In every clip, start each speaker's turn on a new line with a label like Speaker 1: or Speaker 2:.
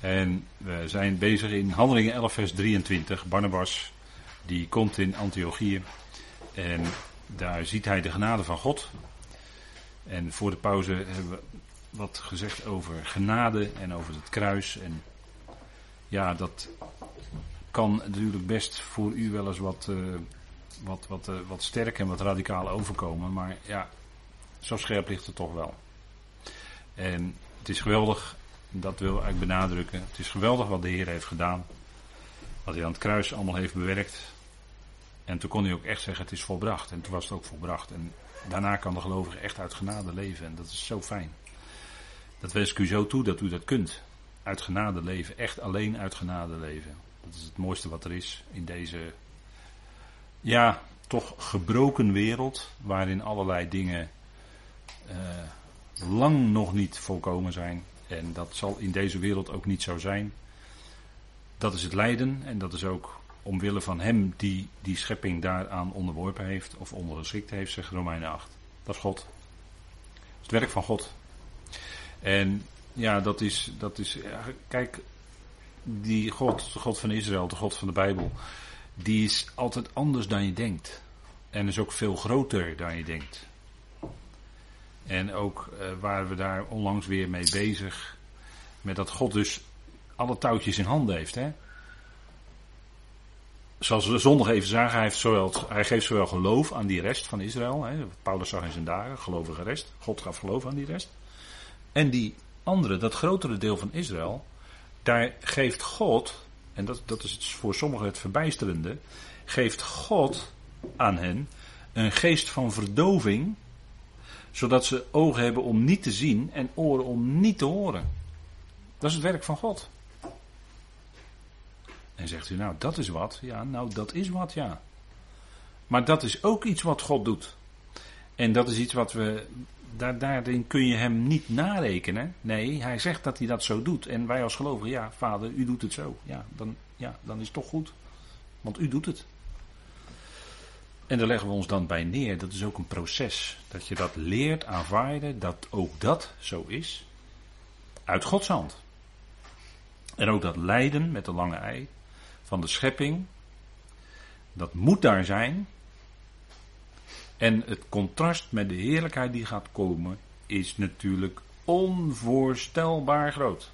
Speaker 1: En we zijn bezig in Handelingen 11, vers 23. Barnabas, die komt in Antiochië. En daar ziet hij de genade van God. En voor de pauze hebben we wat gezegd over genade en over het kruis. En ja, dat kan natuurlijk best voor u wel eens wat, uh, wat, wat, uh, wat sterk en wat radicaal overkomen. Maar ja, zo scherp ligt het toch wel. En het is geweldig, dat wil ik benadrukken. Het is geweldig wat de Heer heeft gedaan. Wat hij aan het kruis allemaal heeft bewerkt. En toen kon hij ook echt zeggen: het is volbracht. En toen was het ook volbracht. En daarna kan de gelovige echt uit genade leven. En dat is zo fijn. Dat wens ik u zo toe dat u dat kunt. Uit genade leven. Echt alleen uit genade leven. Dat is het mooiste wat er is in deze. Ja, toch gebroken wereld. Waarin allerlei dingen. Uh, lang nog niet volkomen zijn. En dat zal in deze wereld ook niet zo zijn. Dat is het lijden en dat is ook omwille van hem die die schepping daaraan onderworpen heeft of ondergeschikt heeft, zegt Romeinen 8. Dat is God. Is het werk van God. En ja, dat is, dat is kijk, die God, de God van Israël, de God van de Bijbel, die is altijd anders dan je denkt. En is ook veel groter dan je denkt. En ook uh, waren we daar onlangs weer mee bezig. Met dat God dus alle touwtjes in handen heeft. Hè? Zoals we zondag even zagen, hij, heeft zowel, hij geeft zowel geloof aan die rest van Israël. Hè? Paulus zag in zijn dagen, gelovige rest. God gaf geloof aan die rest. En die andere, dat grotere deel van Israël, daar geeft God, en dat, dat is voor sommigen het verbijsterende, geeft God aan hen een geest van verdoving zodat ze ogen hebben om niet te zien en oren om niet te horen. Dat is het werk van God. En zegt u, nou dat is wat. Ja, nou dat is wat, ja. Maar dat is ook iets wat God doet. En dat is iets wat we. Daar, daarin kun je hem niet narekenen. Nee, hij zegt dat hij dat zo doet. En wij als gelovigen, ja, vader, u doet het zo. Ja, dan, ja, dan is het toch goed. Want u doet het. En daar leggen we ons dan bij neer. Dat is ook een proces. Dat je dat leert aanvaarden, dat ook dat zo is. Uit Gods hand. En ook dat lijden met de lange ei van de schepping. Dat moet daar zijn. En het contrast met de heerlijkheid die gaat komen is natuurlijk onvoorstelbaar groot.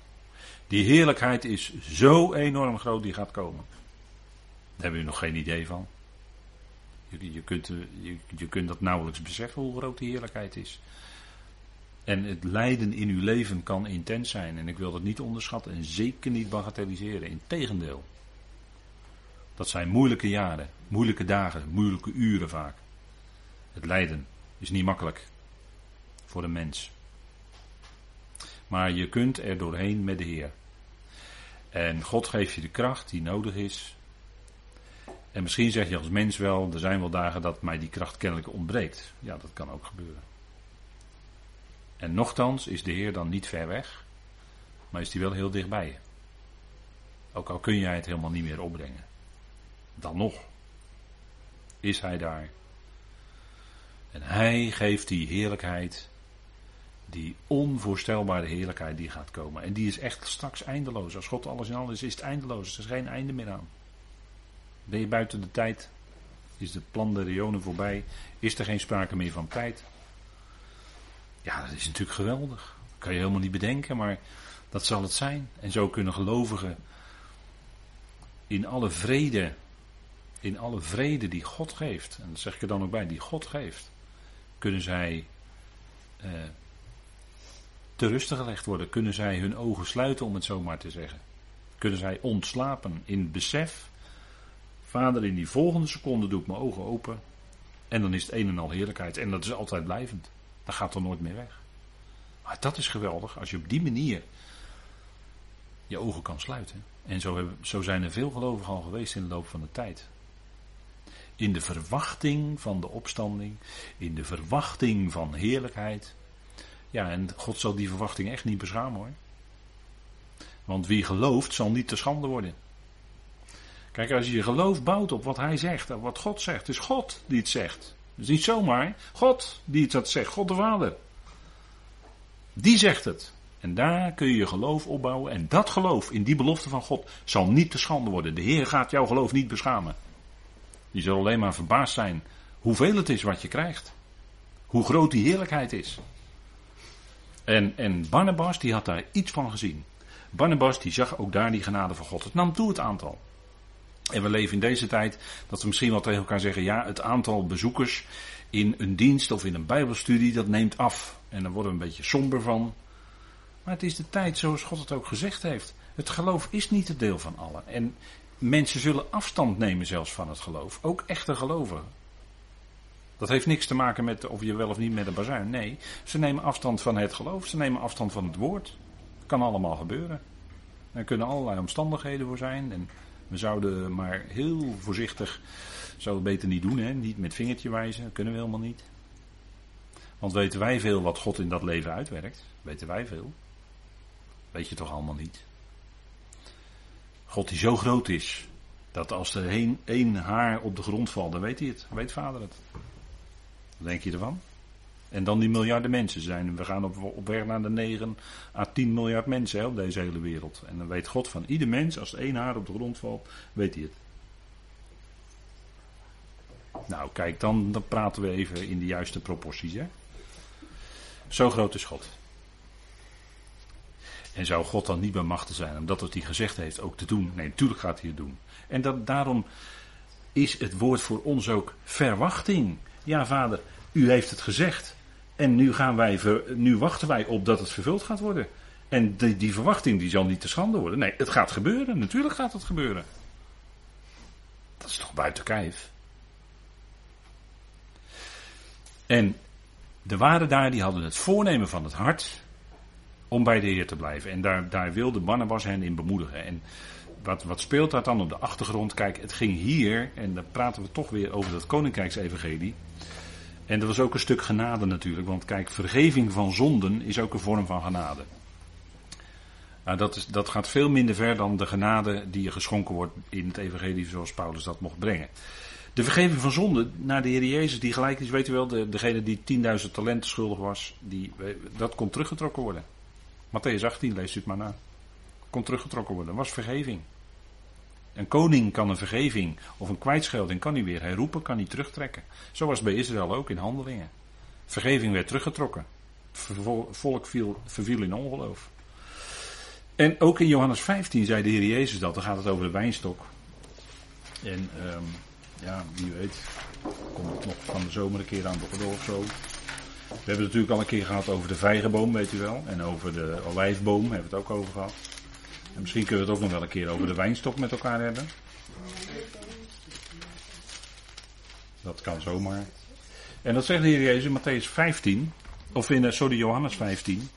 Speaker 1: Die heerlijkheid is zo enorm groot die gaat komen. Daar hebben we nog geen idee van. Je, kunt, eh, je, je kunt dat nauwelijks beseffen hoe groot die heerlijkheid is. En het lijden in uw leven kan intens zijn. En ik wil dat niet onderschatten en zeker niet bagatelliseren. Integendeel. Dat zijn moeilijke jaren, moeilijke dagen, moeilijke uren vaak. Het lijden is niet makkelijk voor een mens. Maar je kunt er doorheen met de Heer. En God geeft je de kracht die nodig is en misschien zeg je als mens wel, er zijn wel dagen dat mij die kracht kennelijk ontbreekt. Ja, dat kan ook gebeuren. En nochtans is de Heer dan niet ver weg, maar is hij wel heel dichtbij. Ook al kun jij het helemaal niet meer opbrengen. Dan nog is hij daar. En hij geeft die heerlijkheid, die onvoorstelbare heerlijkheid die gaat komen. En die is echt straks eindeloos. Als God alles in alles is, is het eindeloos. Er is geen einde meer aan. Ben je buiten de tijd? Is het plan der Rionen voorbij? Is er geen sprake meer van tijd? Ja, dat is natuurlijk geweldig. Dat kan je helemaal niet bedenken, maar dat zal het zijn. En zo kunnen gelovigen in alle vrede, in alle vrede die God geeft, en dat zeg ik er dan ook bij, die God geeft, kunnen zij eh, te rustig gelegd worden. Kunnen zij hun ogen sluiten, om het zo maar te zeggen. Kunnen zij ontslapen in besef Vader, in die volgende seconde doe ik mijn ogen open. En dan is het een en al heerlijkheid. En dat is altijd blijvend. Dat gaat er nooit meer weg. Maar dat is geweldig als je op die manier je ogen kan sluiten. En zo, hebben, zo zijn er veel gelovigen al geweest in de loop van de tijd. In de verwachting van de opstanding. In de verwachting van heerlijkheid. Ja, en God zal die verwachting echt niet beschamen hoor. Want wie gelooft zal niet te schande worden. Kijk, als je je geloof bouwt op wat hij zegt, op wat God zegt, is God die het zegt. Dus niet zomaar, God die het dat zegt, God de Vader. Die zegt het. En daar kun je je geloof opbouwen. En dat geloof in die belofte van God zal niet te schande worden. De Heer gaat jouw geloof niet beschamen. Je zal alleen maar verbaasd zijn hoeveel het is wat je krijgt. Hoe groot die heerlijkheid is. En, en Barnabas die had daar iets van gezien. Barnabas die zag ook daar die genade van God. Het nam toe het aantal. En we leven in deze tijd dat we misschien wel tegen elkaar zeggen: ja, het aantal bezoekers in een dienst of in een Bijbelstudie dat neemt af. En dan worden we een beetje somber van. Maar het is de tijd zoals God het ook gezegd heeft. Het geloof is niet het deel van allen. En mensen zullen afstand nemen zelfs van het geloof. Ook echte gelovigen. Dat heeft niks te maken met of je wel of niet met een bazuin. Nee, ze nemen afstand van het geloof. Ze nemen afstand van het woord. Kan allemaal gebeuren. Er kunnen allerlei omstandigheden voor zijn. En we zouden maar heel voorzichtig, zouden het beter niet doen, hè? niet met vingertje wijzen, dat kunnen we helemaal niet. Want weten wij veel wat God in dat leven uitwerkt? Weten wij veel? Weet je toch allemaal niet? God die zo groot is, dat als er één, haar op de grond valt, dan weet hij het. Weet vader het. Wat denk je ervan? En dan die miljarden mensen zijn. We gaan op, op weg naar de 9 à 10 miljard mensen hè, op deze hele wereld. En dan weet God van ieder mens, als één haar op de grond valt, weet hij het. Nou, kijk, dan, dan praten we even in de juiste proporties. Hè? Zo groot is God. En zou God dan niet bij machten zijn om dat wat hij gezegd heeft ook te doen? Nee, natuurlijk gaat hij het doen. En dat, daarom is het woord voor ons ook verwachting. Ja, vader, u heeft het gezegd. En nu, gaan wij, nu wachten wij op dat het vervuld gaat worden. En die, die verwachting die zal niet te schande worden. Nee, het gaat gebeuren. Natuurlijk gaat het gebeuren. Dat is toch buiten kijf. En de waren daar, die hadden het voornemen van het hart om bij de Heer te blijven. En daar, daar wilde Barnabas hen in bemoedigen. En wat, wat speelt dat dan op de achtergrond? Kijk, het ging hier, en dan praten we toch weer over dat koninkrijksevangelie. En dat was ook een stuk genade natuurlijk, want kijk, vergeving van zonden is ook een vorm van genade. Nou, dat, is, dat gaat veel minder ver dan de genade die je geschonken wordt in het evangelie zoals Paulus dat mocht brengen. De vergeving van zonden naar de Heer Jezus, die gelijk is, weet u wel, de, degene die 10.000 talenten schuldig was, die, dat kon teruggetrokken worden. Matthäus 18, lees u het maar na. Kon teruggetrokken worden, was vergeving. Een koning kan een vergeving of een kwijtschelding kan hij weer herroepen, kan hij terugtrekken. Zo was bij Israël ook in handelingen. Vergeving werd teruggetrokken. Volk viel, verviel in ongeloof. En ook in Johannes 15 zei de Heer Jezus dat. Dan gaat het over de wijnstok. En um, ja, wie weet, komt het nog van de zomer een keer aan de of zo. We hebben het natuurlijk al een keer gehad over de vijgenboom, weet u wel. En over de olijfboom hebben we het ook over gehad. En misschien kunnen we het ook nog wel een keer over de wijnstok met elkaar hebben. Dat kan zomaar. En dat zegt de Heer Jezus in Matthäus 15. Of in, eh, sorry, Johannes 15.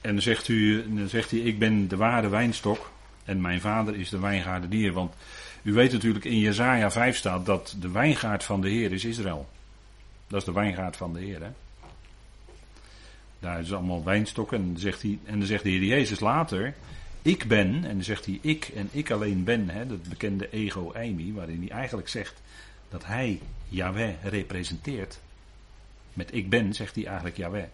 Speaker 1: En dan zegt, u, dan zegt hij, ik ben de ware wijnstok. En mijn vader is de wijngaardendier. Want u weet natuurlijk in Jezaja 5 staat dat de wijngaard van de Heer is Israël. Dat is de wijngaard van de Heer. Hè? Daar is allemaal wijnstokken. En dan, zegt hij, en dan zegt de Heer Jezus later. Ik ben, en dan zegt hij ik en ik alleen ben. Hè, dat bekende ego eimi, waarin hij eigenlijk zegt dat hij Yahweh representeert. Met ik ben zegt hij eigenlijk Yahweh.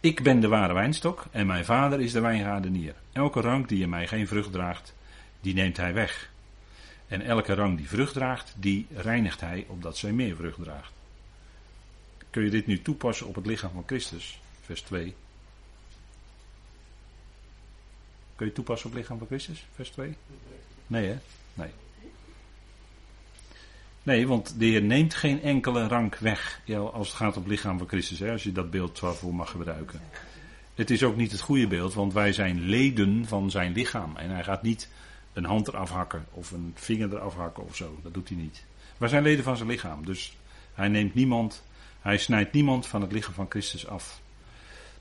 Speaker 1: Ik ben de ware wijnstok en mijn vader is de wijngaardenier. Elke rank die in mij geen vrucht draagt, die neemt hij weg. En elke rank die vrucht draagt, die reinigt hij opdat zij meer vrucht draagt. Kun je dit nu toepassen op het lichaam van Christus? Vers 2. Kun je toepassen op lichaam van Christus, vers 2? Nee, hè? Nee. Nee, want de Heer neemt geen enkele rank weg als het gaat om het lichaam van Christus, hè, als je dat beeld waarvoor mag gebruiken. Het is ook niet het goede beeld, want wij zijn leden van zijn lichaam. En hij gaat niet een hand eraf hakken of een vinger eraf hakken of zo. Dat doet hij niet. Wij zijn leden van zijn lichaam, dus hij neemt niemand, hij snijdt niemand van het lichaam van Christus af.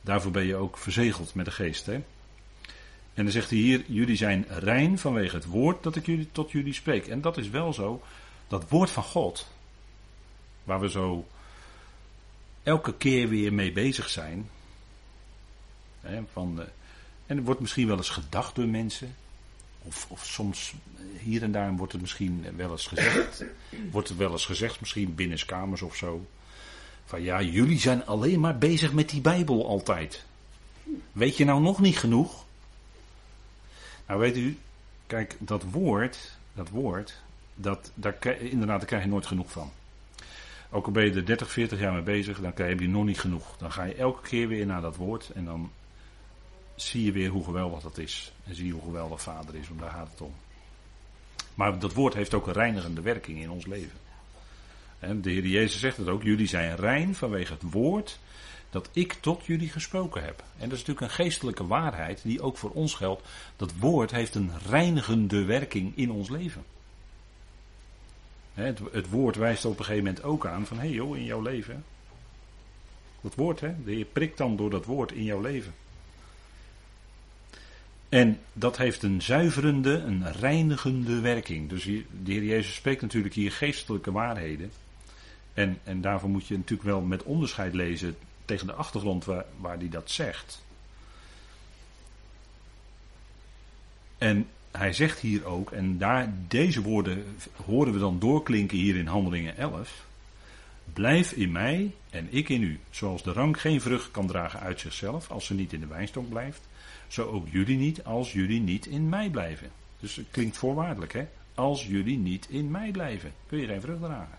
Speaker 1: Daarvoor ben je ook verzegeld met de geest. Hè? En dan zegt hij hier, jullie zijn rein vanwege het woord dat ik jullie, tot jullie spreek. En dat is wel zo, dat woord van God, waar we zo elke keer weer mee bezig zijn. Hè, van, uh, en wordt misschien wel eens gedacht door mensen. Of, of soms hier en daar wordt het misschien wel eens gezegd. Wordt het wel eens gezegd, misschien binnenskamers of zo. Van ja, jullie zijn alleen maar bezig met die Bijbel altijd. Weet je nou nog niet genoeg? Nou weet u, kijk, dat woord, dat woord, dat, daar, inderdaad, daar krijg je nooit genoeg van. Ook al ben je er 30, 40 jaar mee bezig, dan heb je nog niet genoeg. Dan ga je elke keer weer naar dat woord en dan zie je weer hoe geweldig dat is. En zie je hoe geweldig Vader is, want daar gaat het om. Maar dat woord heeft ook een reinigende werking in ons leven. De Heer Jezus zegt het ook, jullie zijn rein vanwege het woord dat ik tot jullie gesproken heb. En dat is natuurlijk een geestelijke waarheid die ook voor ons geldt. Dat woord heeft een reinigende werking in ons leven. Het, woord wijst op een gegeven moment ook aan van hé hey joh, in jouw leven. Dat woord, hè? De Heer prikt dan door dat woord in jouw leven. En dat heeft een zuiverende, een reinigende werking. Dus de Heer Jezus spreekt natuurlijk hier geestelijke waarheden. En, en daarvoor moet je natuurlijk wel met onderscheid lezen tegen de achtergrond waar, hij dat zegt. En hij zegt hier ook, en daar, deze woorden horen we dan doorklinken hier in Handelingen 11. Blijf in mij en ik in u. Zoals de rank geen vrucht kan dragen uit zichzelf als ze niet in de wijnstok blijft, zo ook jullie niet als jullie niet in mij blijven. Dus het klinkt voorwaardelijk, hè? Als jullie niet in mij blijven, kun je geen vrucht dragen.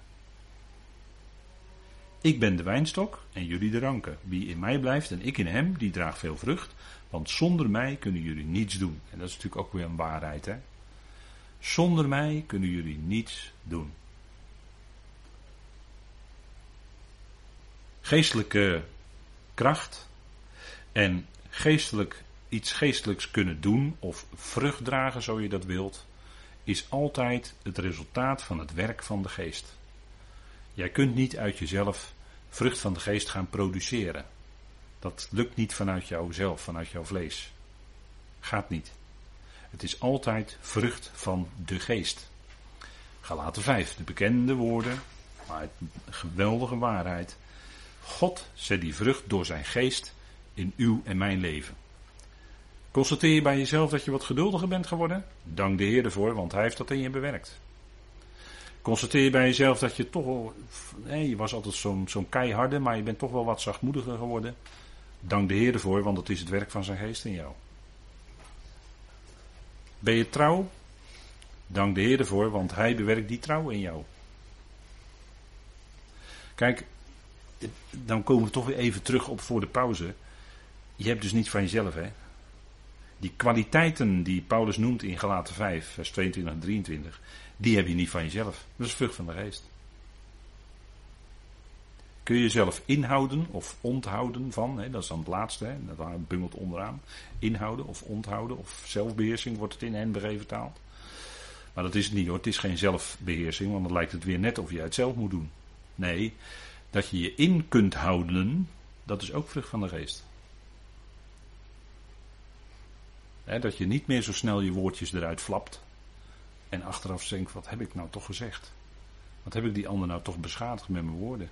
Speaker 1: Ik ben de wijnstok en jullie de ranken. Wie in mij blijft en ik in hem, die draagt veel vrucht. Want zonder mij kunnen jullie niets doen. En dat is natuurlijk ook weer een waarheid, hè? Zonder mij kunnen jullie niets doen. Geestelijke kracht en geestelijk iets geestelijks kunnen doen of vrucht dragen, zo je dat wilt, is altijd het resultaat van het werk van de geest. Jij kunt niet uit jezelf vrucht van de geest gaan produceren. Dat lukt niet vanuit jouzelf, vanuit jouw vlees. Gaat niet. Het is altijd vrucht van de geest. Galaten 5, de bekende woorden, maar een geweldige waarheid. God zet die vrucht door zijn geest in uw en mijn leven. Constateer je bij jezelf dat je wat geduldiger bent geworden? Dank de Heer ervoor, want Hij heeft dat in je bewerkt. Constateer je bij jezelf dat je toch wel. Je was altijd zo'n keiharde, maar je bent toch wel wat zachtmoediger geworden. Dank de Heer ervoor, want het is het werk van zijn geest in jou. Ben je trouw? Dank de Heer ervoor, want Hij bewerkt die trouw in jou. Kijk, dan komen we toch weer even terug op voor de pauze. Je hebt dus niet van jezelf, hè? Die kwaliteiten die Paulus noemt in Galaten 5, vers 22 en 23, die heb je niet van jezelf. Dat is vrucht van de geest. Kun je jezelf inhouden of onthouden van, hè, dat is dan het laatste, hè, dat bungelt onderaan. Inhouden of onthouden of zelfbeheersing wordt het in NBG vertaald. Maar dat is het niet hoor, het is geen zelfbeheersing, want dan lijkt het weer net of je het zelf moet doen. Nee, dat je je in kunt houden, dat is ook vrucht van de geest. dat je niet meer zo snel je woordjes eruit flapt. En achteraf denkt, wat heb ik nou toch gezegd? Wat heb ik die ander nou toch beschadigd met mijn woorden?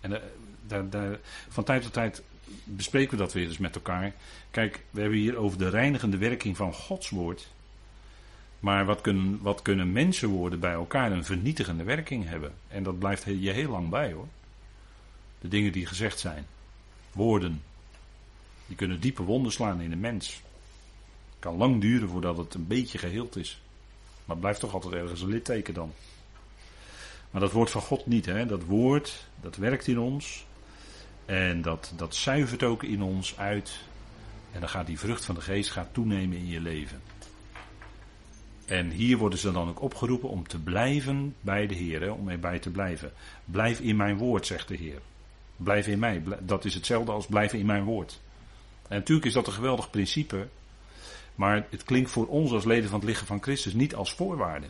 Speaker 1: En uh, daar, daar, van tijd tot tijd bespreken we dat weer eens met elkaar. Kijk, we hebben hier over de reinigende werking van Gods woord. Maar wat kunnen, wat kunnen mensenwoorden bij elkaar een vernietigende werking hebben? En dat blijft je heel lang bij hoor. De dingen die gezegd zijn. Woorden. Die kunnen diepe wonden slaan in een mens kan lang duren voordat het een beetje geheeld is. Maar blijft toch altijd ergens een litteken dan. Maar dat woord van God niet, hè? Dat woord, dat werkt in ons. En dat, dat zuivert ook in ons uit. En dan gaat die vrucht van de geest gaat toenemen in je leven. En hier worden ze dan ook opgeroepen om te blijven bij de Heer, hè? om erbij te blijven. Blijf in mijn woord, zegt de Heer. Blijf in mij. Dat is hetzelfde als blijven in mijn woord. En natuurlijk is dat een geweldig principe. Maar het klinkt voor ons als leden van het lichaam van Christus niet als voorwaarde.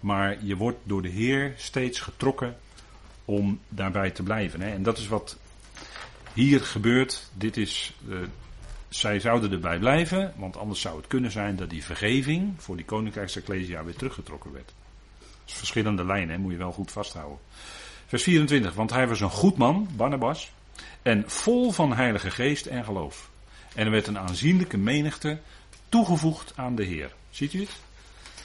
Speaker 1: Maar je wordt door de Heer steeds getrokken om daarbij te blijven. Hè? En dat is wat hier gebeurt. Dit is, uh, zij zouden erbij blijven, want anders zou het kunnen zijn dat die vergeving voor die koninkrijksecclesia weer teruggetrokken werd. Is verschillende lijnen, hè? moet je wel goed vasthouden. Vers 24, want hij was een goed man, Barnabas, en vol van heilige geest en geloof. En er werd een aanzienlijke menigte toegevoegd aan de Heer. Ziet u het?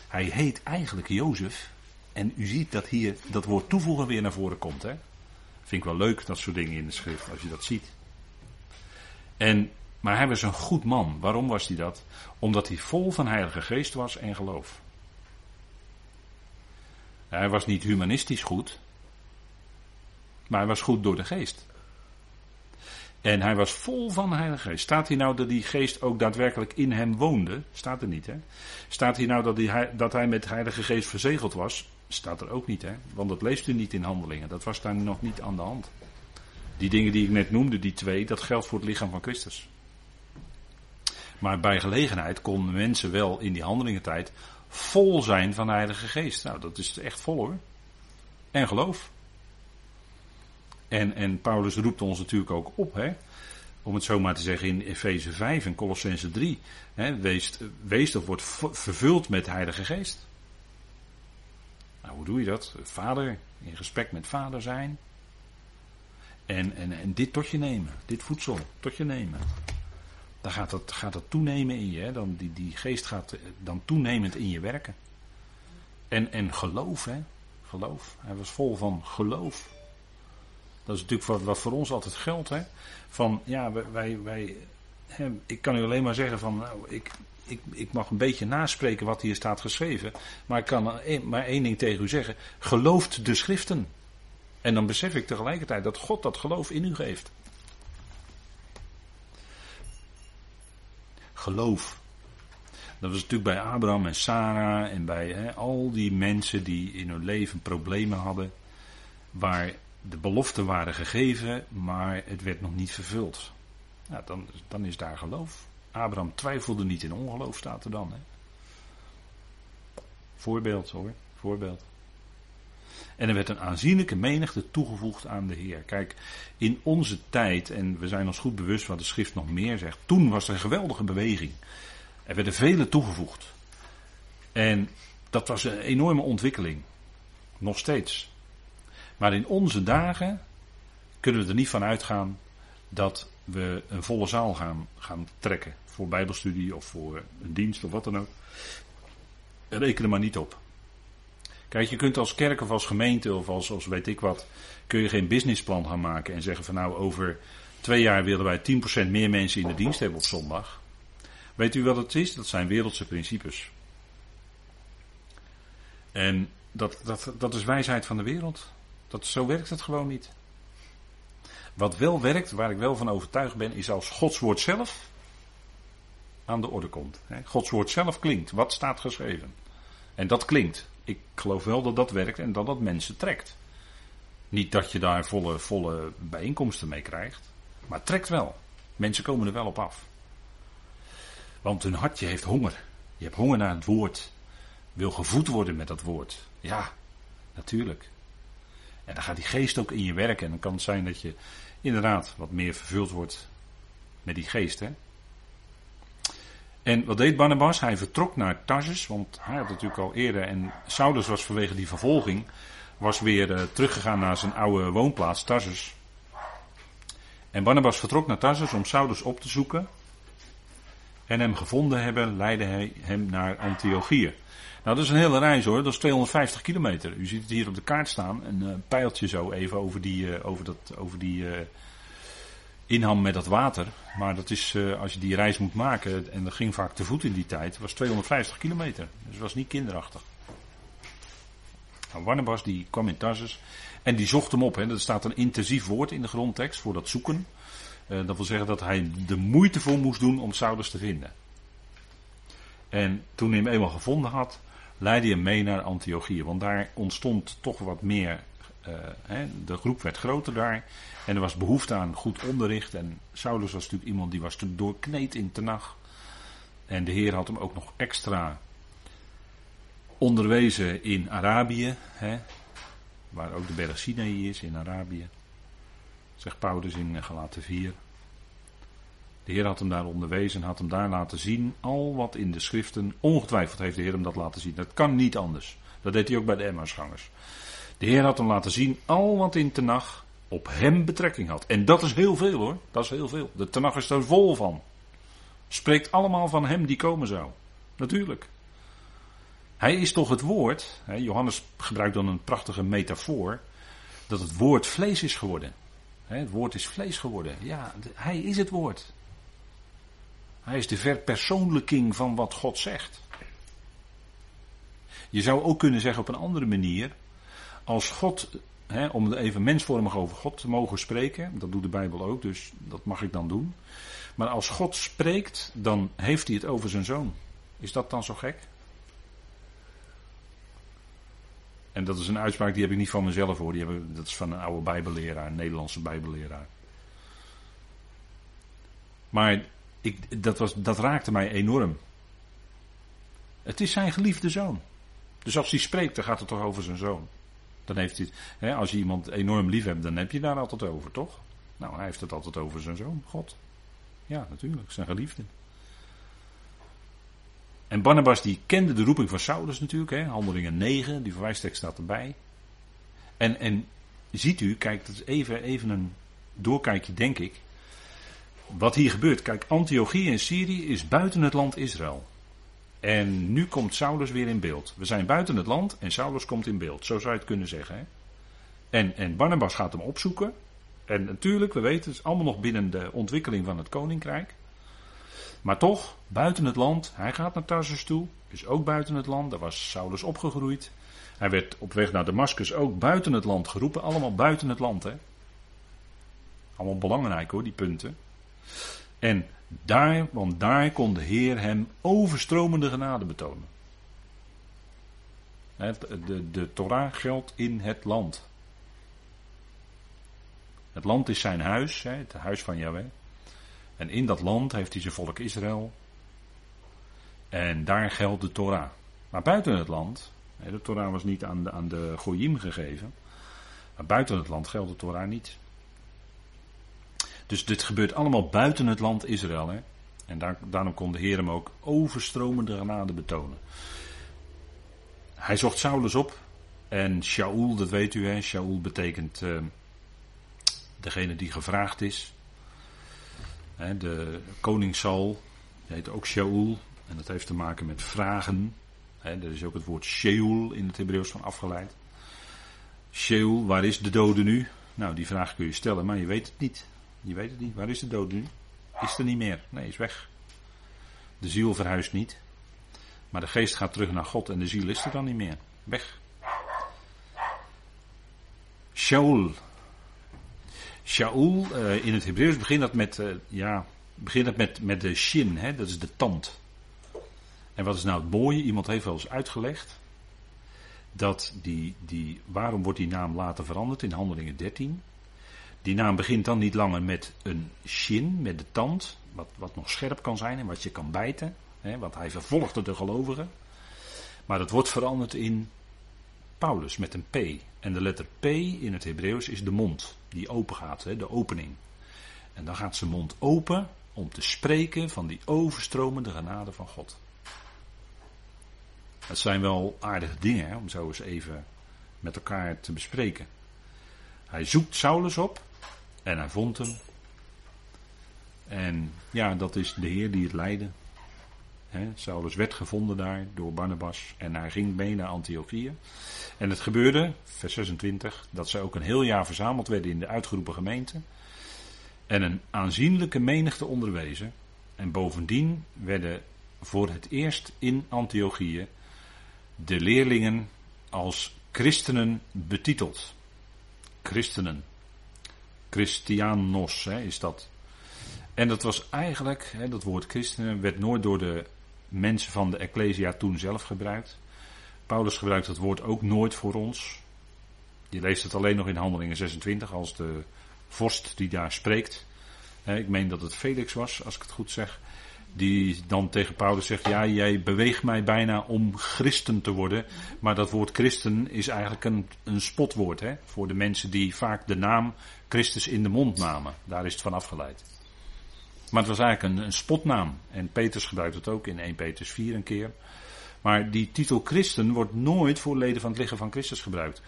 Speaker 1: Hij heet eigenlijk Jozef. En u ziet dat hier dat woord toevoegen weer naar voren komt. Hè? Vind ik wel leuk, dat soort dingen in de schrift, als je dat ziet. En, maar hij was een goed man. Waarom was hij dat? Omdat hij vol van Heilige Geest was en geloof. Hij was niet humanistisch goed, maar hij was goed door de geest. En hij was vol van Heilige Geest. Staat hier nou dat die geest ook daadwerkelijk in hem woonde? Staat er niet, hè? Staat hier nou dat, hij, dat hij met Heilige Geest verzegeld was? Staat er ook niet, hè? Want dat leest u niet in handelingen. Dat was daar nog niet aan de hand. Die dingen die ik net noemde, die twee, dat geldt voor het lichaam van Christus. Maar bij gelegenheid konden mensen wel in die handelingentijd vol zijn van de Heilige Geest. Nou, dat is echt vol hoor. En geloof. En, en Paulus roept ons natuurlijk ook op, hè, om het zo maar te zeggen in Efeze 5 en Colossense 3. Hè, wees, wees of wordt vervuld met de Heilige Geest. Nou, hoe doe je dat? Vader, in gesprek met vader zijn. En, en, en dit tot je nemen, dit voedsel tot je nemen. Dan gaat dat, gaat dat toenemen in je. Hè? Dan, die, die geest gaat dan toenemend in je werken. En, en geloof, hè? Geloof. Hij was vol van geloof. Dat is natuurlijk wat, wat voor ons altijd geldt. Hè? Van ja, wij, wij, hè, ik kan u alleen maar zeggen van nou, ik, ik, ik mag een beetje naspreken wat hier staat geschreven. Maar ik kan maar één ding tegen u zeggen. Gelooft de schriften. En dan besef ik tegelijkertijd dat God dat geloof in u geeft. Geloof. Dat was natuurlijk bij Abraham en Sarah en bij hè, al die mensen die in hun leven problemen hadden. Waar de beloften waren gegeven, maar het werd nog niet vervuld. Nou, dan, dan is daar geloof. Abraham twijfelde niet in ongeloof, staat er dan. Hè? Voorbeeld hoor, voorbeeld. En er werd een aanzienlijke menigte toegevoegd aan de Heer. Kijk, in onze tijd, en we zijn ons goed bewust wat de schrift nog meer zegt, toen was er een geweldige beweging. Er werden vele toegevoegd. En dat was een enorme ontwikkeling. Nog steeds. Maar in onze dagen kunnen we er niet van uitgaan dat we een volle zaal gaan, gaan trekken. Voor bijbelstudie of voor een dienst of wat dan ook. Reken er maar niet op. Kijk, je kunt als kerk of als gemeente of als, als weet ik wat, kun je geen businessplan gaan maken en zeggen van nou over twee jaar willen wij 10% meer mensen in de dienst hebben op zondag. Weet u wat het is? Dat zijn wereldse principes. En dat, dat, dat is wijsheid van de wereld. Dat, zo werkt het gewoon niet. Wat wel werkt, waar ik wel van overtuigd ben, is als Gods woord zelf aan de orde komt. Gods woord zelf klinkt. Wat staat geschreven? En dat klinkt ik geloof wel dat dat werkt en dat dat mensen trekt. Niet dat je daar volle, volle bijeenkomsten mee krijgt, maar trekt wel. Mensen komen er wel op af. Want hun hartje heeft honger. Je hebt honger naar het woord. Wil gevoed worden met dat woord. Ja, natuurlijk. En dan gaat die geest ook in je werken. En dan kan het zijn dat je inderdaad wat meer vervuld wordt met die geest. Hè? En wat deed Barnabas? Hij vertrok naar Tarsus, want hij had natuurlijk al eerder, en Saulus was vanwege die vervolging, was weer uh, teruggegaan naar zijn oude woonplaats, Tarsus. En Barnabas vertrok naar Tarsus om Saulus op te zoeken. En hem gevonden hebben, leidde hij hem naar Antiochië. Nou, dat is een hele reis hoor, dat is 250 kilometer. U ziet het hier op de kaart staan, een uh, pijltje zo even over die, uh, over dat, over die inham met dat water. Maar dat is, als je die reis moet maken, en dat ging vaak te voet in die tijd, was 250 kilometer. Dus het was niet kinderachtig. Nou, die kwam in Tarsus en die zocht hem op. Hè. Er staat een intensief woord in de grondtekst voor dat zoeken. Uh, dat wil zeggen dat hij de moeite voor moest doen om Saulus te vinden. En toen hij hem eenmaal gevonden had, leidde hij hem mee naar Antiochië. Want daar ontstond toch wat meer uh, hè, de groep werd groter daar. En er was behoefte aan goed onderricht. En Saulus was natuurlijk iemand die was doorkneed in Tenach. En de Heer had hem ook nog extra onderwezen in Arabië. Hè, waar ook de berg Sinai is, in Arabië. Zegt Paulus in Galaten 4. De Heer had hem daar onderwezen en had hem daar laten zien. Al wat in de schriften. Ongetwijfeld heeft de Heer hem dat laten zien. Dat kan niet anders. Dat deed hij ook bij de Emmausgangers. De Heer had hem laten zien al wat in Tenach op hem betrekking had. En dat is heel veel hoor. Dat is heel veel. De Tenach is er vol van. Spreekt allemaal van hem die komen zou. Natuurlijk. Hij is toch het woord. Johannes gebruikt dan een prachtige metafoor. Dat het woord vlees is geworden. Het woord is vlees geworden. Ja, hij is het woord. Hij is de verpersoonlijking van wat God zegt. Je zou ook kunnen zeggen op een andere manier. Als God, hè, om even mensvormig over God te mogen spreken, dat doet de Bijbel ook, dus dat mag ik dan doen. Maar als God spreekt, dan heeft hij het over zijn zoon. Is dat dan zo gek? En dat is een uitspraak die heb ik niet van mezelf hoor. Die hebben, dat is van een oude Bijbelleraar, een Nederlandse Bijbelleraar. Maar ik, dat, was, dat raakte mij enorm. Het is zijn geliefde zoon. Dus als hij spreekt, dan gaat het toch over zijn zoon. Dan heeft hij, hè, als je iemand enorm lief hebt, dan heb je daar altijd over, toch? Nou, hij heeft het altijd over zijn zoon, God. Ja, natuurlijk, zijn geliefde. En Barnabas die kende de roeping van Saulus natuurlijk, hè, handelingen 9, die verwijstekst staat erbij. En, en ziet u, kijk, dat is even, even een doorkijkje denk ik. Wat hier gebeurt, kijk, Antiochie in Syrië is buiten het land Israël. En nu komt Saulus weer in beeld. We zijn buiten het land en Saulus komt in beeld. Zo zou je het kunnen zeggen. Hè? En, en Barnabas gaat hem opzoeken. En natuurlijk, we weten, het is allemaal nog binnen de ontwikkeling van het koninkrijk. Maar toch, buiten het land, hij gaat naar Tarsus toe, is ook buiten het land, daar was Saulus opgegroeid. Hij werd op weg naar Damascus ook buiten het land geroepen, allemaal buiten het land. Hè? Allemaal belangrijk hoor, die punten. En daar, want daar kon de Heer hem overstromende genade betonen. De, de Torah geldt in het land. Het land is zijn huis, het huis van Yahweh. En in dat land heeft hij zijn volk Israël. En daar geldt de Torah. Maar buiten het land, de Torah was niet aan de, aan de Goyim gegeven. Maar buiten het land geldt de Torah niet. Dus dit gebeurt allemaal buiten het land Israël. Hè? En daar, daarom kon de Heer hem ook overstromende genade betonen. Hij zocht Saulus op. En Shaul, dat weet u, hè? Shaul betekent uh, degene die gevraagd is. Hè, de koning Saul, die heet ook Shaul. En dat heeft te maken met vragen. Hè, er is ook het woord Sheol in het Hebreeuws van afgeleid. Sheol, waar is de dode nu? Nou, die vraag kun je stellen, maar je weet het niet. Je weet het niet. Waar is de dood nu? Is er niet meer. Nee, is weg. De ziel verhuist niet. Maar de geest gaat terug naar God en de ziel is er dan niet meer. Weg. Shaul. Shaul, uh, in het Hebreeuws begint dat met, uh, ja, begint dat met, met de shin, hè, dat is de tand. En wat is nou het mooie? Iemand heeft wel eens uitgelegd dat die, die, waarom wordt die naam later veranderd in Handelingen 13? Die naam begint dan niet langer met een shin, met de tand, wat, wat nog scherp kan zijn en wat je kan bijten, hè, want hij vervolgde de gelovigen. Maar dat wordt veranderd in Paulus met een P. En de letter P in het Hebreeuws is de mond, die open gaat, hè, de opening. En dan gaat zijn mond open om te spreken van die overstromende genade van God. Dat zijn wel aardige dingen hè, om zo eens even met elkaar te bespreken. Hij zoekt Saulus op en hij vond hem. En ja, dat is de Heer die het leidde. He, Saulus werd gevonden daar door Barnabas en hij ging mee naar Antiochië. En het gebeurde, vers 26, dat ze ook een heel jaar verzameld werden in de uitgeroepen gemeente. En een aanzienlijke menigte onderwezen. En bovendien werden voor het eerst in Antiochië de leerlingen als christenen betiteld. Christenen. Christianos hè, is dat. En dat was eigenlijk, hè, dat woord christenen werd nooit door de mensen van de Ecclesia toen zelf gebruikt. Paulus gebruikt het woord ook nooit voor ons. Je leest het alleen nog in Handelingen 26 als de vorst die daar spreekt. Ik meen dat het Felix was, als ik het goed zeg. Die dan tegen Paulus zegt: Ja, jij beweegt mij bijna om christen te worden. Maar dat woord christen is eigenlijk een, een spotwoord hè, voor de mensen die vaak de naam Christus in de mond namen. Daar is het van afgeleid. Maar het was eigenlijk een, een spotnaam. En Petrus gebruikt het ook in 1 Petrus 4 een keer. Maar die titel christen wordt nooit voor leden van het lichaam van Christus gebruikt.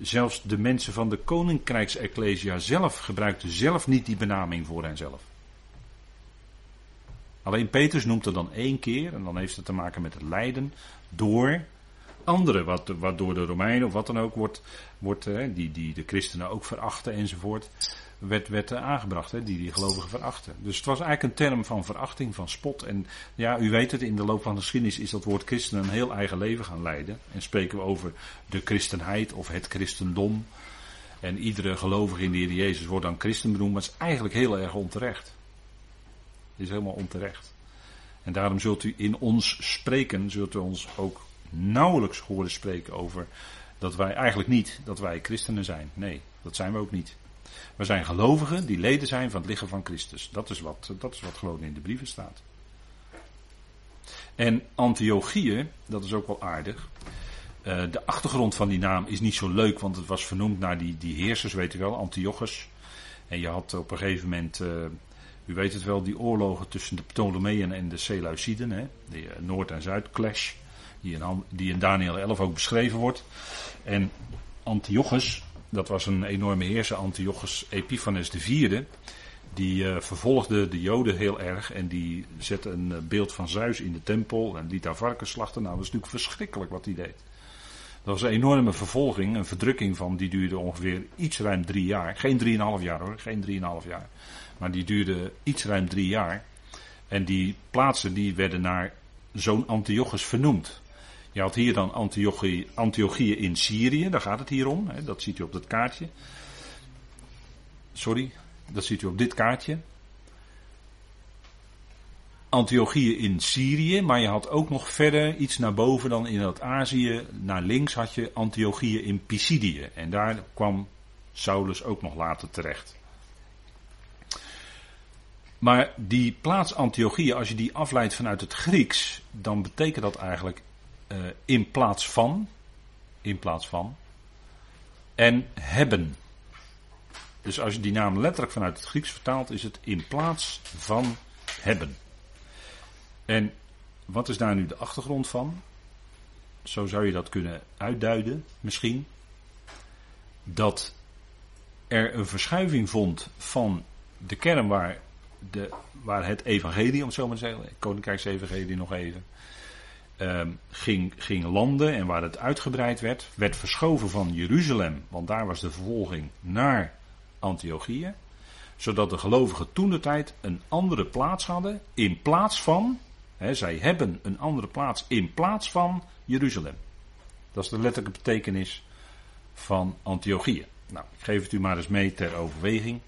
Speaker 1: Zelfs de mensen van de koninkrijksecclesia zelf gebruikten zelf niet die benaming voor henzelf. Alleen Petrus noemt het dan één keer, en dan heeft het te maken met het lijden door andere, wat, de Romeinen of wat dan ook wordt, wordt die, die de christenen ook verachten enzovoort, werd, werd aangebracht, hè, die die gelovigen verachten. Dus het was eigenlijk een term van verachting, van spot. En ja, u weet het, in de loop van de geschiedenis is dat woord christen een heel eigen leven gaan leiden. En spreken we over de christenheid of het christendom. En iedere gelovige in de Heer Jezus wordt dan christen benoemd, maar het is eigenlijk heel erg onterecht. Het is helemaal onterecht. En daarom zult u in ons spreken, zult u ons ook nauwelijks horen spreken over dat wij eigenlijk niet, dat wij christenen zijn. Nee, dat zijn we ook niet. We zijn gelovigen die leden zijn van het lichaam van Christus. Dat is wat, dat is wat gewoon in de brieven staat. En Antiochieën, dat is ook wel aardig. Uh, de achtergrond van die naam is niet zo leuk, want het was vernoemd naar die, die heersers, weet u wel, Antiochus. En je had op een gegeven moment, uh, u weet het wel, die oorlogen tussen de Ptolemeën en de Seleuciden, hè, de uh, Noord- en Zuid-clash, die in, die in Daniel 11 ook beschreven wordt. En Antiochus, dat was een enorme heerser, Antiochus Epiphanes IV. Die uh, vervolgde de Joden heel erg en die zette een uh, beeld van Zeus in de tempel en liet daar varkens slachten. Nou, dat was natuurlijk verschrikkelijk wat hij deed. Dat was een enorme vervolging, een verdrukking van, die duurde ongeveer iets ruim drie jaar. Geen drieënhalf jaar hoor, geen drieënhalf jaar. Maar die duurde iets ruim drie jaar. En die plaatsen die werden naar zo'n Antiochus vernoemd. Je had hier dan Antiochie, in Syrië, daar gaat het hier om. Hè, dat ziet u op dat kaartje. Sorry, dat ziet u op dit kaartje. Antiochieën in Syrië, maar je had ook nog verder iets naar boven dan in dat Azië. Naar links had je Antiochieën in Pisidië. En daar kwam Saulus ook nog later terecht. Maar die plaats Antiochieën, als je die afleidt vanuit het Grieks, dan betekent dat eigenlijk uh, in plaats van, in plaats van, en hebben. Dus als je die naam letterlijk vanuit het Grieks vertaalt, is het in plaats van hebben. En wat is daar nu de achtergrond van? Zo zou je dat kunnen uitduiden, misschien. Dat er een verschuiving vond van de kern waar, de, waar het evangelie, om het zo maar te zeggen, koninkrijksevangelie nog even, um, ging, ging landen en waar het uitgebreid werd, werd verschoven van Jeruzalem, want daar was de vervolging, naar Antiochië. Zodat de gelovigen toen de tijd een andere plaats hadden in plaats van, zij hebben een andere plaats in plaats van Jeruzalem. Dat is de letterlijke betekenis van Antiochië. Nou, ik geef het u maar eens mee ter overweging.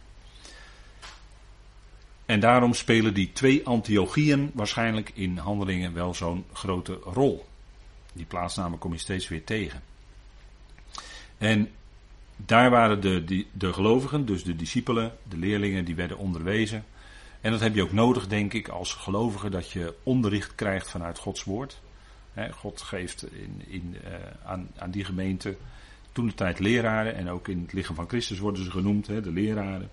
Speaker 1: En daarom spelen die twee Antiochieën waarschijnlijk in handelingen wel zo'n grote rol. Die plaatsnamen kom je steeds weer tegen. En daar waren de, de, de gelovigen, dus de discipelen, de leerlingen, die werden onderwezen. En dat heb je ook nodig, denk ik, als gelovige, dat je onderricht krijgt vanuit Gods woord. God geeft in, in, uh, aan, aan die gemeente toen de tijd leraren en ook in het lichaam van Christus worden ze genoemd, hè, de leraren.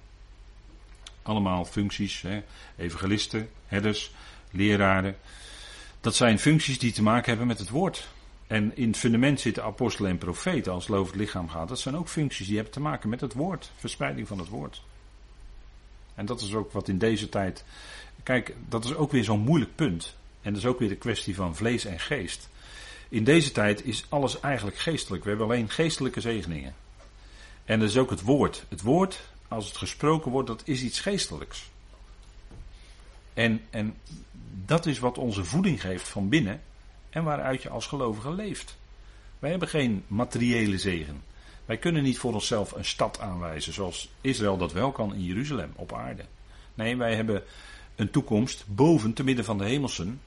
Speaker 1: Allemaal functies, hè, evangelisten, herders, leraren. Dat zijn functies die te maken hebben met het woord. En in het fundament zitten apostelen en profeten als het het lichaam gaat. Dat zijn ook functies die hebben te maken met het woord, verspreiding van het woord. En dat is ook wat in deze tijd. Kijk, dat is ook weer zo'n moeilijk punt. En dat is ook weer de kwestie van vlees en geest. In deze tijd is alles eigenlijk geestelijk. We hebben alleen geestelijke zegeningen. En dat is ook het woord. Het woord als het gesproken wordt, dat is iets geestelijks. En, en dat is wat onze voeding geeft van binnen en waaruit je als gelovige leeft. Wij hebben geen materiële zegen. Wij kunnen niet voor onszelf een stad aanwijzen zoals Israël dat wel kan in Jeruzalem op aarde. Nee, wij hebben een toekomst boven te midden van de hemelsen.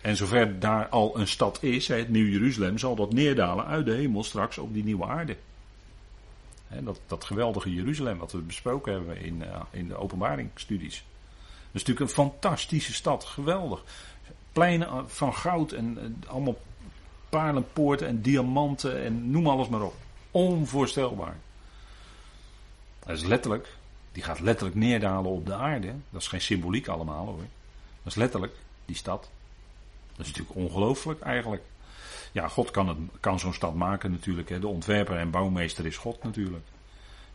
Speaker 1: En zover daar al een stad is, het Nieuw Jeruzalem, zal dat neerdalen uit de hemel straks op die nieuwe aarde dat, dat geweldige Jeruzalem wat we besproken hebben in, uh, in de openbaringstudies. Dat is natuurlijk een fantastische stad, geweldig. Pleinen van goud en uh, allemaal paarlenpoorten en diamanten en noem alles maar op. Onvoorstelbaar. Dat is letterlijk, die gaat letterlijk neerdalen op de aarde. Dat is geen symboliek allemaal hoor. Dat is letterlijk, die stad. Dat is natuurlijk ongelooflijk eigenlijk. Ja, God kan, kan zo'n stad maken natuurlijk. Hè. De ontwerper en bouwmeester is God natuurlijk.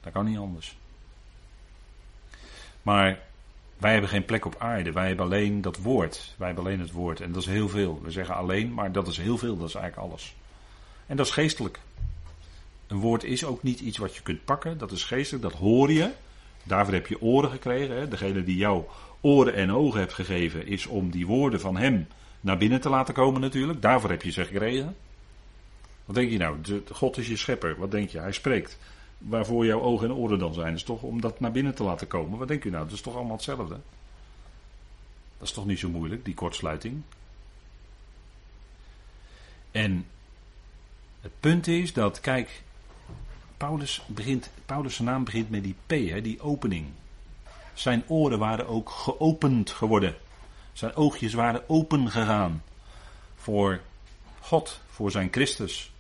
Speaker 1: Dat kan niet anders. Maar Wij hebben geen plek op aarde. Wij hebben alleen dat woord. Wij hebben alleen het woord. En dat is heel veel. We zeggen alleen, maar dat is heel veel. Dat is eigenlijk alles. En dat is geestelijk. Een woord is ook niet iets wat je kunt pakken. Dat is geestelijk. Dat hoor je. Daarvoor heb je oren gekregen. Hè? Degene die jou oren en ogen hebt gegeven, is om die woorden van hem naar binnen te laten komen natuurlijk. Daarvoor heb je ze gekregen. Wat denk je nou? God is je schepper. Wat denk je? Hij spreekt. Waarvoor jouw ogen en oren dan zijn, is toch om dat naar binnen te laten komen. Wat denk je nou? Dat is toch allemaal hetzelfde? Dat is toch niet zo moeilijk, die kortsluiting? En het punt is dat, kijk, Paulus, begint, Paulus' naam begint met die P, hè, die opening. Zijn oren waren ook geopend geworden. Zijn oogjes waren open gegaan. Voor God, voor zijn Christus.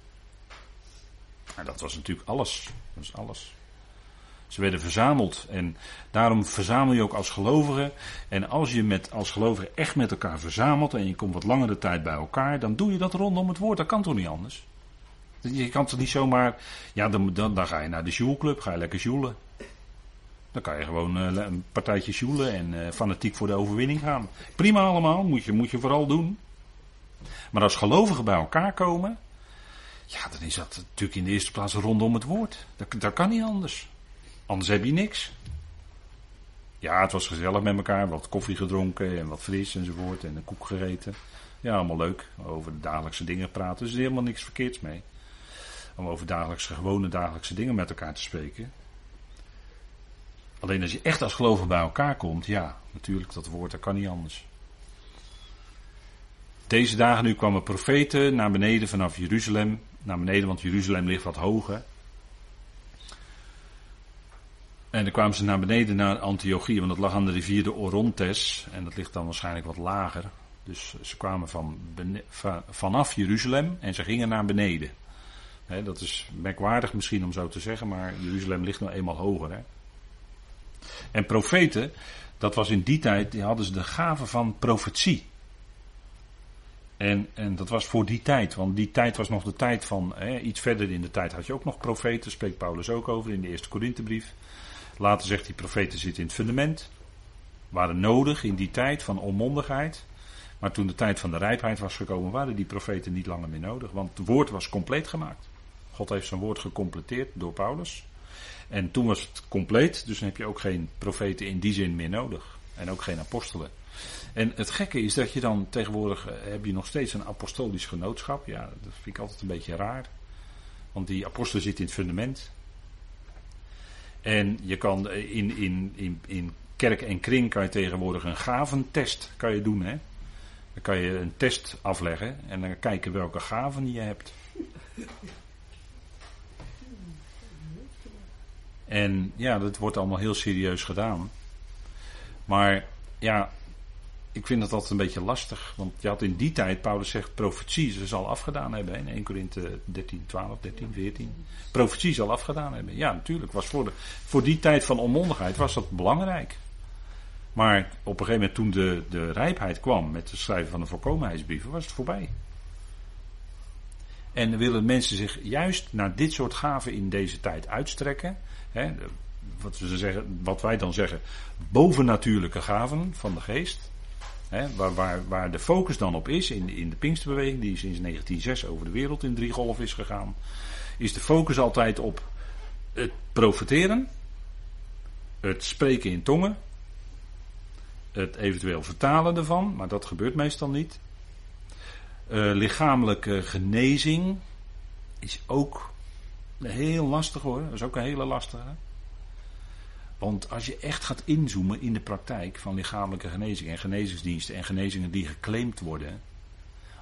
Speaker 1: Maar dat was natuurlijk alles. Dat is alles. Ze werden verzameld en daarom verzamel je ook als gelovige. En als je met, als gelovige echt met elkaar verzamelt en je komt wat langere tijd bij elkaar, dan doe je dat rondom het woord. Dat kan toch niet anders? Je kan toch niet zomaar, ja dan, dan, dan ga je naar de sjoelclub, ga je lekker sjoelen. Dan kan je gewoon uh, een partijtje sjoelen en uh, fanatiek voor de overwinning gaan. Prima allemaal, moet je, moet je vooral doen. Maar als gelovigen bij elkaar komen, ja, dan is dat natuurlijk in de eerste plaats rondom het woord. Dat, dat kan niet anders. Anders heb je niks. Ja, het was gezellig met elkaar. Wat koffie gedronken en wat fris enzovoort. En een koek gegeten. Ja, allemaal leuk. Over de dagelijkse dingen praten. Dus er is helemaal niks verkeerds mee. Om over dagelijkse, gewone dagelijkse dingen met elkaar te spreken. Alleen als je echt als gelovige bij elkaar komt, ja, natuurlijk, dat woord, dat kan niet anders. Deze dagen nu kwamen profeten naar beneden vanaf Jeruzalem. Naar beneden, want Jeruzalem ligt wat hoger. En dan kwamen ze naar beneden naar Antiochie, want dat lag aan de rivier de Orontes. En dat ligt dan waarschijnlijk wat lager. Dus ze kwamen van, vanaf Jeruzalem en ze gingen naar beneden. dat is merkwaardig misschien om zo te zeggen, maar Jeruzalem ligt nou eenmaal hoger. Hè? En profeten, dat was in die tijd, die hadden ze de gave van profetie. En, en dat was voor die tijd, want die tijd was nog de tijd van, hè, iets verder in de tijd had je ook nog profeten, spreekt Paulus ook over in de eerste Korinthebrief. Later zegt hij, profeten zitten in het fundament, waren nodig in die tijd van onmondigheid. Maar toen de tijd van de rijpheid was gekomen, waren die profeten niet langer meer nodig, want het woord was compleet gemaakt. God heeft zijn woord gecompleteerd door Paulus. En toen was het compleet, dus dan heb je ook geen profeten in die zin meer nodig. En ook geen apostelen. En het gekke is dat je dan tegenwoordig eh, heb je nog steeds een apostolisch genootschap. Ja, dat vind ik altijd een beetje raar. Want die apostel zit in het fundament. En je kan eh, in, in, in, in kerk en kring kan je tegenwoordig een gaventest kan je doen. Hè? Dan kan je een test afleggen en dan kijken welke gaven je hebt. En ja, dat wordt allemaal heel serieus gedaan. Maar ja, ik vind dat altijd een beetje lastig. Want je had in die tijd, Paulus zegt, profetie ze zal afgedaan hebben. In 1 Korinthe 13, 12, 13, 14. Profetie zal afgedaan hebben. Ja, natuurlijk. Was voor, de, voor die tijd van onmondigheid was dat belangrijk. Maar op een gegeven moment toen de, de rijpheid kwam met het schrijven van de voorkomenheidsbrieven, was het voorbij. En willen mensen zich juist naar dit soort gaven in deze tijd uitstrekken. Hè, wat, we zeggen, wat wij dan zeggen, bovennatuurlijke gaven van de geest. Hè, waar, waar, waar de focus dan op is in, in de Pinksterbeweging, die sinds 1906 over de wereld in drie golf is gegaan, is de focus altijd op het profeteren, het spreken in tongen, het eventueel vertalen ervan, maar dat gebeurt meestal niet. Uh, lichamelijke genezing is ook heel lastig hoor, dat is ook een hele lastige. Want als je echt gaat inzoomen in de praktijk van lichamelijke genezing en genezingsdiensten en genezingen die geclaimd worden,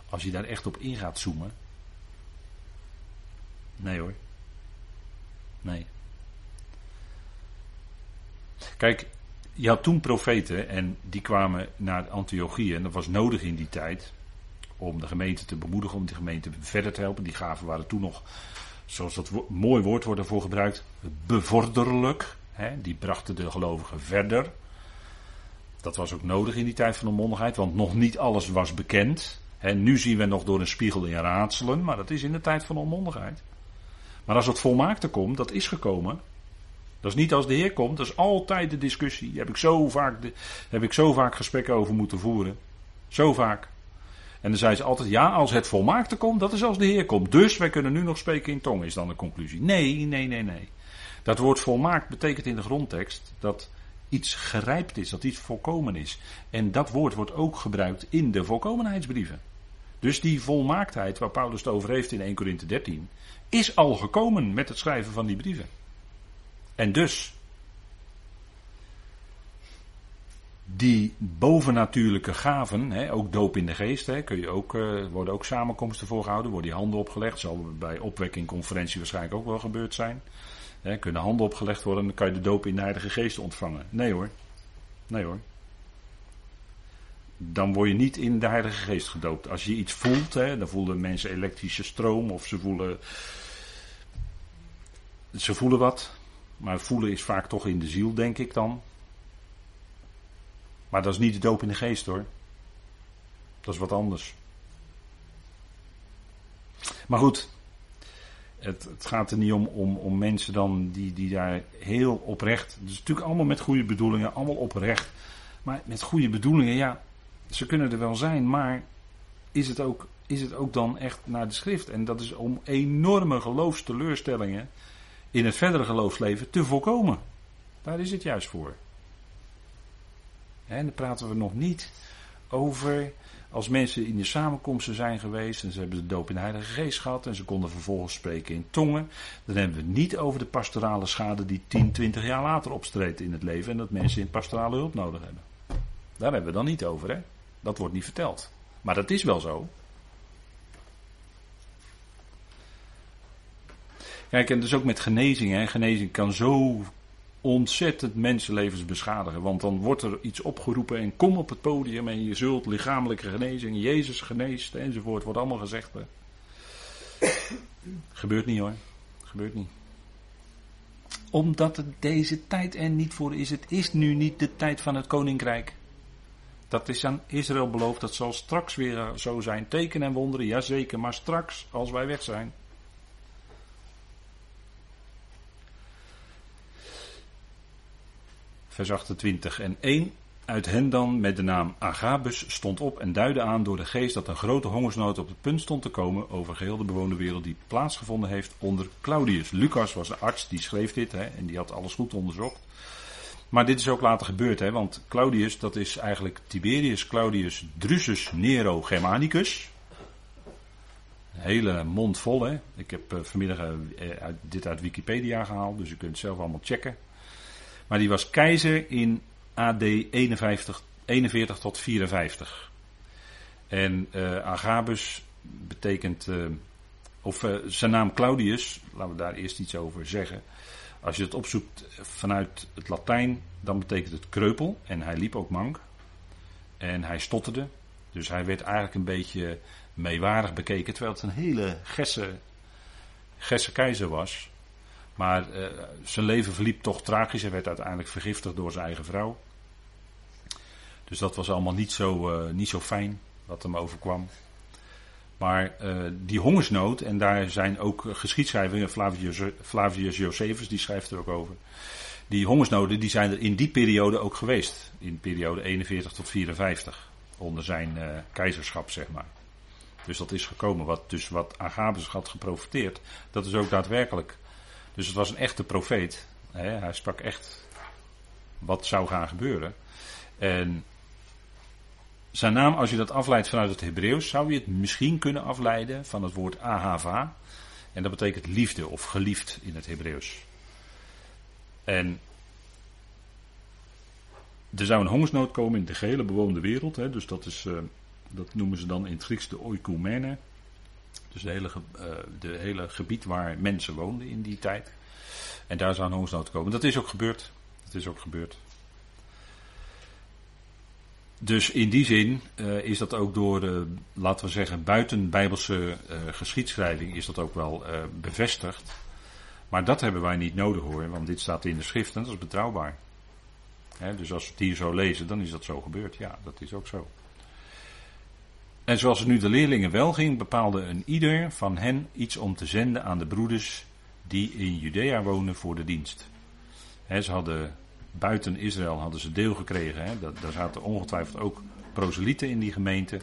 Speaker 1: als je daar echt op in gaat zoomen. Nee hoor. Nee. Kijk, je had toen profeten en die kwamen naar Antiochie en dat was nodig in die tijd om de gemeente te bemoedigen, om die gemeente verder te helpen. Die gaven waren toen nog, zoals dat mooi woord wordt ervoor gebruikt, bevorderlijk die brachten de gelovigen verder. Dat was ook nodig in die tijd van onmondigheid, want nog niet alles was bekend. nu zien we nog door een spiegel in raadselen, maar dat is in de tijd van onmondigheid. Maar als het volmaakte komt, dat is gekomen. Dat is niet als de Heer komt, dat is altijd de discussie. Daar heb ik zo vaak, heb ik zo vaak gesprekken over moeten voeren. Zo vaak. En dan zei ze altijd, ja, als het volmaakte komt, dat is als de Heer komt. Dus wij kunnen nu nog spreken in tong, is dan de conclusie. Nee, nee, nee, nee. Dat woord volmaakt betekent in de grondtekst dat iets gerijpt is, dat iets volkomen is. En dat woord wordt ook gebruikt in de volkomenheidsbrieven. Dus die volmaaktheid waar Paulus het over heeft in 1 Corinthe 13, is al gekomen met het schrijven van die brieven. En dus, die bovennatuurlijke gaven, hè, ook doop in de geest, hè, kun je ook, uh, worden ook samenkomsten voorgehouden, worden die handen opgelegd, zal bij opwekking conferentie waarschijnlijk ook wel gebeurd zijn. Hè, kunnen handen opgelegd worden, dan kan je de doop in de Heilige Geest ontvangen. Nee hoor, nee hoor. Dan word je niet in de Heilige Geest gedoopt. Als je iets voelt, hè, dan voelen mensen elektrische stroom of ze voelen. Ze voelen wat, maar voelen is vaak toch in de ziel, denk ik dan. Maar dat is niet de doop in de geest hoor. Dat is wat anders. Maar goed, het, het gaat er niet om, om, om mensen dan die, die daar heel oprecht. Dus natuurlijk allemaal met goede bedoelingen, allemaal oprecht. Maar met goede bedoelingen, ja, ze kunnen er wel zijn, maar is het ook, is het ook dan echt naar de schrift? En dat is om enorme geloofsteleurstellingen in het verdere geloofsleven te voorkomen. Daar is het juist voor. En dan praten we nog niet over als mensen in de samenkomsten zijn geweest en ze hebben de doop in de Heilige Geest gehad en ze konden vervolgens spreken in tongen, dan hebben we niet over de pastorale schade die 10, 20 jaar later opstreedt in het leven en dat mensen in pastorale hulp nodig hebben. Daar hebben we dan niet over, hè? Dat wordt niet verteld. Maar dat is wel zo. Kijk, en dus ook met genezing. Hè. Genezing kan zo ontzettend mensenlevens beschadigen. Want dan wordt er iets opgeroepen en kom op het podium en je zult lichamelijke genezing, Jezus geneest enzovoort, wordt allemaal gezegd. Gebeurt niet hoor. Gebeurt niet. Omdat het deze tijd er niet voor is. Het is nu niet de tijd van het koninkrijk. Dat is aan Israël beloofd. Dat zal straks weer zo zijn. Teken en wonderen, jazeker. Maar straks, als wij weg zijn. Vers 28 en 1. Uit hen dan met de naam Agabus stond op en duidde aan door de geest dat een grote hongersnood op het punt stond te komen over geheel de bewoonde wereld die plaatsgevonden heeft onder Claudius. Lucas was de arts die schreef dit hè, en die had alles goed onderzocht. Maar dit is ook later gebeurd, hè, want Claudius, dat is eigenlijk Tiberius Claudius Drusus Nero Germanicus. Een hele mond vol, hè. Ik heb uh, vanmiddag uh, dit uit Wikipedia gehaald, dus u kunt het zelf allemaal checken. Maar die was keizer in AD 51, 41 tot 54. En uh, Agabus betekent, uh, of uh, zijn naam Claudius, laten we daar eerst iets over zeggen. Als je het opzoekt vanuit het Latijn, dan betekent het kreupel. En hij liep ook mank. En hij stotterde. Dus hij werd eigenlijk een beetje meewarig bekeken, terwijl het een hele gesse, gesse keizer was. Maar uh, zijn leven verliep toch tragisch. Hij werd uiteindelijk vergiftigd door zijn eigen vrouw. Dus dat was allemaal niet zo, uh, niet zo fijn wat hem overkwam. Maar uh, die hongersnood, en daar zijn ook geschiedschrijvingen, Flavius, Flavius Josephus die schrijft er ook over. Die hongersnoden die zijn er in die periode ook geweest. In de periode 41 tot 54. Onder zijn keizerschap, zeg maar. Dus dat is gekomen. Wat, dus wat Agabus had geprofiteerd, dat is ook daadwerkelijk dus het was een echte profeet. Hij sprak echt wat zou gaan gebeuren. En zijn naam, als je dat afleidt vanuit het Hebreeuws, zou je het misschien kunnen afleiden van het woord ahava. En dat betekent liefde of geliefd in het Hebreeuws. En er zou een hongersnood komen in de gehele bewoonde wereld. Hè, dus dat, is, uh, dat noemen ze dan in het Grieks de oikumene. Dus de hele, uh, de hele gebied waar mensen woonden in die tijd. En daar zou een hongersnood komen. Dat is ook gebeurd. Dat is ook gebeurd. Dus in die zin uh, is dat ook door, uh, laten we zeggen, buiten bijbelse uh, geschiedschrijving is dat ook wel bevestigd. Maar dat hebben wij niet nodig hoor, want dit staat in de schrift en dat is betrouwbaar. Dus als we het hier zo lezen, dan is dat zo gebeurd. Ja, dat is ook zo. En zoals het nu de leerlingen wel ging, bepaalde een ieder van hen iets om te zenden aan de broeders die in Judea wonen voor de dienst. ze hadden buiten Israël hadden ze deel gekregen. Daar zaten ongetwijfeld ook proselieten in die gemeente.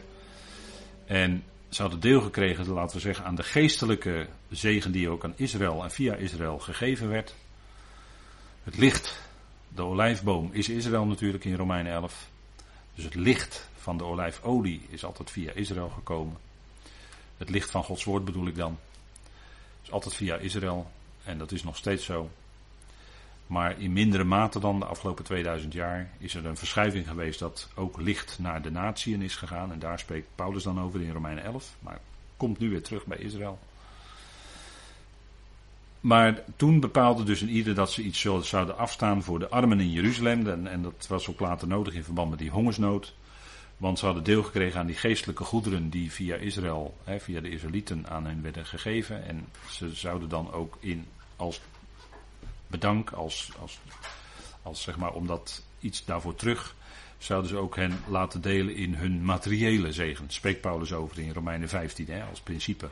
Speaker 1: En ze hadden deel gekregen, laten we zeggen, aan de geestelijke zegen die ook aan Israël en via Israël gegeven werd. Het licht, de olijfboom, is Israël natuurlijk in Romeinen 11. Dus het licht van de olijfolie is altijd via Israël gekomen. Het licht van Gods woord bedoel ik dan. Is altijd via Israël. En dat is nog steeds zo. Maar in mindere mate dan de afgelopen 2000 jaar is er een verschuiving geweest dat ook licht naar de natieën is gegaan. En daar spreekt Paulus dan over in Romeinen 11. Maar komt nu weer terug bij Israël. Maar toen bepaalde dus een ieder dat ze iets zouden afstaan voor de armen in Jeruzalem. En, en dat was ook later nodig in verband met die hongersnood. Want ze hadden deel gekregen aan die geestelijke goederen die via Israël, hè, via de Israëlieten aan hen werden gegeven. En ze zouden dan ook in als bedank, als, als, als zeg maar, omdat iets daarvoor terug, zouden ze ook hen laten delen in hun materiële zegen. Spreekt Paulus over in Romeinen 15 hè, als principe.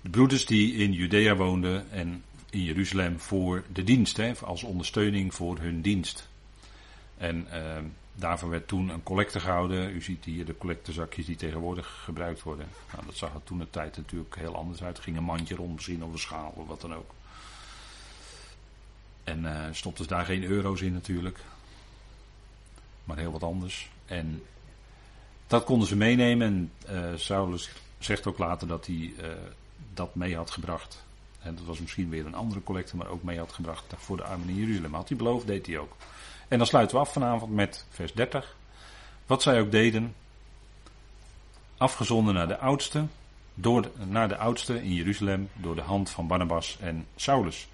Speaker 1: De broeders die in Judea woonden en in Jeruzalem voor de dienst, hè, als ondersteuning voor hun dienst. En uh, daarvoor werd toen een collecte gehouden. U ziet hier de collectezakjes die tegenwoordig gebruikt worden. Nou, dat zag er toen de tijd natuurlijk heel anders uit. Ging een mandje rond misschien of een schaal of wat dan ook. En uh, stopten ze daar geen euro's in natuurlijk. Maar heel wat anders. En dat konden ze meenemen. En uh, Saulus zegt ook later dat hij uh, dat mee had gebracht. En dat was misschien weer een andere collecte, maar ook mee had gebracht voor de armen in Jeruzalem. Had hij beloofd, deed hij ook. En dan sluiten we af vanavond met vers 30. Wat zij ook deden, afgezonden naar de oudste, door, naar de oudste in Jeruzalem door de hand van Barnabas en Saulus.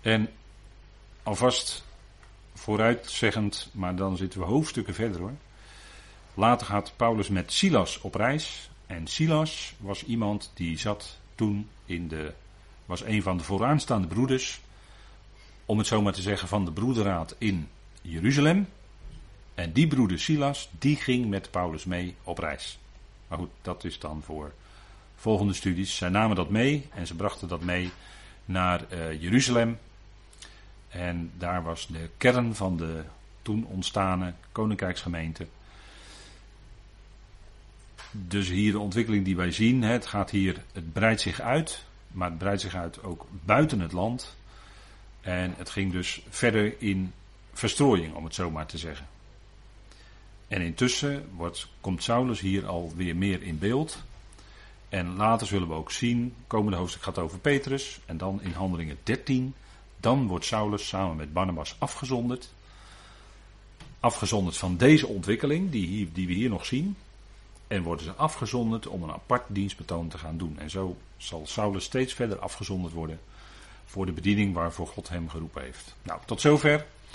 Speaker 1: En alvast vooruitzeggend, maar dan zitten we hoofdstukken verder hoor. Later gaat Paulus met Silas op reis. En Silas was iemand die zat toen in de. was een van de vooraanstaande broeders. Om het zo maar te zeggen, van de broederraad in Jeruzalem. En die broeder Silas, die ging met Paulus mee op reis. Maar goed, dat is dan voor volgende studies. Zij namen dat mee en ze brachten dat mee naar uh, Jeruzalem. En daar was de kern van de toen ontstane koninkrijksgemeente. Dus hier de ontwikkeling die wij zien, het gaat hier, het breidt zich uit, maar het breidt zich uit ook buiten het land. En het ging dus verder in verstrooiing, om het zo maar te zeggen. En intussen wordt, komt Saulus hier alweer meer in beeld. En later zullen we ook zien, komende hoofdstuk gaat over Petrus. En dan in handelingen 13 dan wordt Saulus samen met Barnabas afgezonderd. Afgezonderd van deze ontwikkeling, die, die we hier nog zien. En worden ze afgezonderd om een apart dienstbetoon te gaan doen. En zo zal Saulus steeds verder afgezonderd worden voor de bediening waarvoor God hem geroepen heeft. Nou, tot zover.